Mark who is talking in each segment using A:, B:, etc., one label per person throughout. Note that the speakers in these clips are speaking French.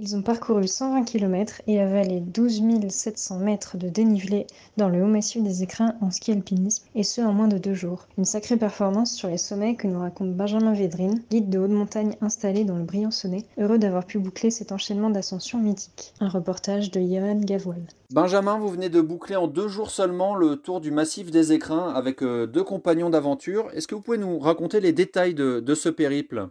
A: Ils ont parcouru 120 km et avalé 12 700 mètres de dénivelé dans le haut massif des écrins en ski alpinisme, et ce en moins de deux jours. Une sacrée performance sur les sommets que nous raconte Benjamin Védrine, guide de haute montagne installé dans le Briançonnais, heureux d'avoir pu boucler cet enchaînement d'ascension mythique. Un reportage de Johan Gavoil.
B: Benjamin, vous venez de boucler en deux jours seulement le tour du massif des écrins avec euh, deux compagnons d'aventure. Est-ce que vous pouvez nous raconter les détails de, de ce périple?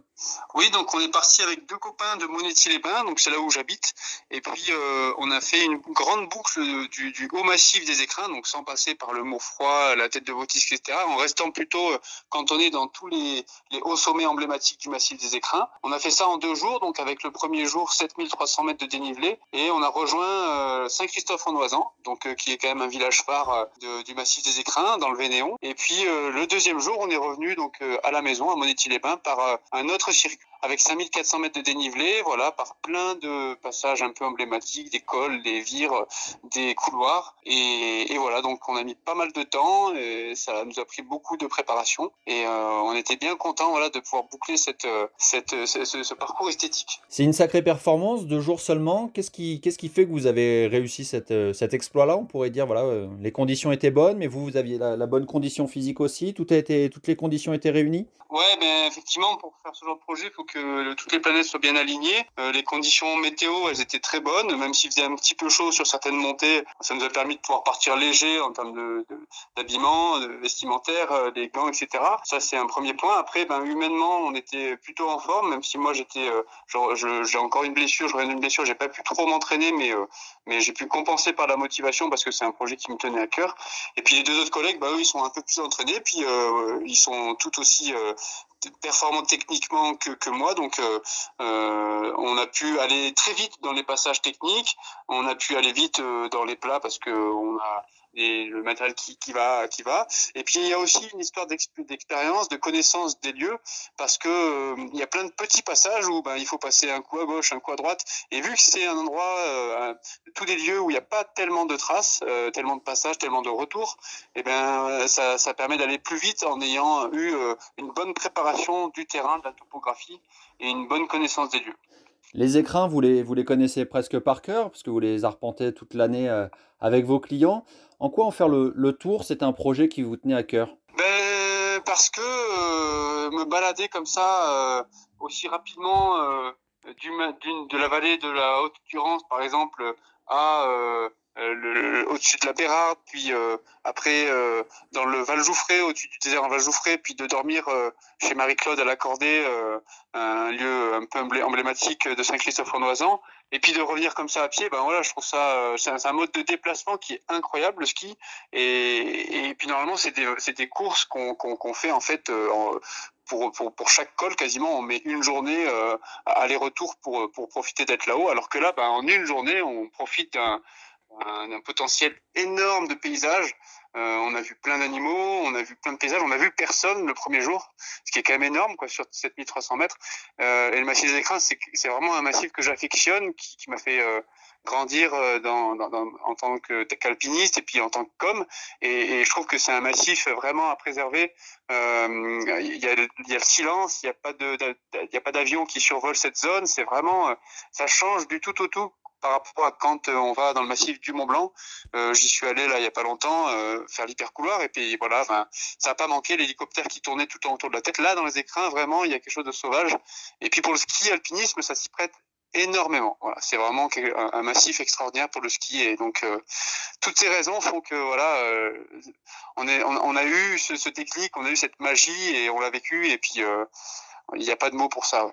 C: Oui, donc on est parti avec deux copains de Monetti-les-Bains, donc c'est là où j'habite. Et puis euh, on a fait une grande boucle du, haut massif des écrins, donc sans passer par le mot froid, la tête de Botis, etc. En restant plutôt euh, cantonné dans tous les, hauts sommets emblématiques du massif des écrins. On a fait ça en deux jours, donc avec le premier jour 7300 mètres de dénivelé, et on a rejoint euh, Saint-Christophe en donc qui est quand même un village phare du massif des Écrins, dans le Vénéon. Et puis le deuxième jour, on est revenu donc à la maison, à Monetti-les-Bains, par un autre circuit avec 5400 mètres de dénivelé, voilà, par plein de passages un peu emblématiques, des cols, des vires, des couloirs. Et, et, voilà, donc on a mis pas mal de temps, et ça nous a pris beaucoup de préparation. Et euh, on était bien content voilà, de pouvoir boucler cette, cette, ce, ce parcours esthétique.
B: C'est une sacrée performance, deux jours seulement. Qu'est-ce qui, qu'est-ce qui fait que vous avez réussi cette, cette exploit-là? On pourrait dire, voilà, euh, les conditions étaient bonnes, mais vous, vous aviez la, la bonne condition physique aussi. Tout a été, toutes les conditions étaient réunies?
C: Ouais, ben effectivement, pour faire ce genre de projet, il faut que toutes les planètes soient bien alignées. Euh, les conditions météo, elles étaient très bonnes, même s'il faisait un petit peu chaud sur certaines montées. Ça nous a permis de pouvoir partir léger en termes d'habillement, de, vestimentaire, euh, des gants, etc. Ça, c'est un premier point. Après, ben humainement, on était plutôt en forme, même si moi j'étais, euh, j'ai encore une blessure, reviens d'une blessure, j'ai pas pu trop m'entraîner, mais j'ai pu compenser par la motivation parce que c'est un projet qui me tenait à cœur. Et puis les deux autres collègues, bah eux, ils sont un peu plus entraînés, puis ils sont tout aussi performants techniquement que, que moi. Donc, euh, euh, on a pu aller très vite dans les passages techniques. On a pu aller vite euh, dans les plats parce que on a et le matériel qui, va qui va. Et puis il y a aussi une histoire d'expérience de connaissance des lieux parce que euh, il y a plein de petits passages où ben il faut passer un coup à gauche un coup à droite. Et vu que c'est un endroit euh, tous des lieux où il n'y a pas tellement de traces euh, tellement de passages tellement de retours et ben ça, permet d'aller plus vite en ayant eu une bonne préparation du terrain de la topographie et une bonne connaissance des lieux.
B: Les écrins, vous les, vous les connaissez presque par cœur, parce que vous les arpentez toute l'année avec vos clients. En quoi en faire le, tour, c'est un projet qui vous tenait à cœur?
C: Ben, Parce que euh, me balader comme ça, euh, aussi rapidement, euh, de la vallée de la Haute-Durance, par exemple, à euh, au-dessus de la Bérarde, puis euh, après euh, dans le Val Jouffré, au-dessus du désert en Val Jouffré, puis de dormir chez Marie-Claude à l'Accordé, un lieu un peu emblématique de Saint-Christophe-en-Oisan, et puis de revenir comme ça à pied, ben voilà, je trouve ça c'est un, mode de déplacement qui est incroyable le ski, et, et puis normalement c'est des, courses qu'on qu fait en fait pour, pour, pour, chaque col, quasiment, on met une journée euh, aller-retour pour, pour profiter d'être là-haut, alors que là, ben, en une journée, on profite un, un, potentiel énorme de paysages. Euh, on a vu plein d'animaux, on a vu plein de paysages, on a vu personne le premier jour, ce qui est quand même énorme quoi sur 7300 mètres. Euh, et le massif des écrins, c'est vraiment un massif que j'affectionne, qui, qui m'a fait euh, grandir euh, dans, dans, dans, en tant qu'alpiniste et puis en tant com. Et, et je trouve que c'est un massif vraiment à préserver. Euh, il y, a, y a le silence, il n'y a pas d'avion qui survole cette zone. C'est vraiment, ça change du tout au tout par rapport à quand euh, on va dans le massif du Mont Blanc. Euh, J'y suis allé là il y a pas longtemps euh, faire l'hypercouloir et puis voilà, ben, ça n'a pas manqué l'hélicoptère qui tournait tout en autour de la tête. Là dans les écrins vraiment il y a quelque chose de sauvage. Et puis pour le ski alpinisme ça s'y prête énormément. Voilà, c'est vraiment un, un, massif extraordinaire pour le ski et donc euh, toutes ces raisons font que voilà, euh, on, est, on, a eu ce, ce, déclic, on a eu cette magie et on l'a vécu et puis euh, il n'y a pas de mots pour ça. Ouais.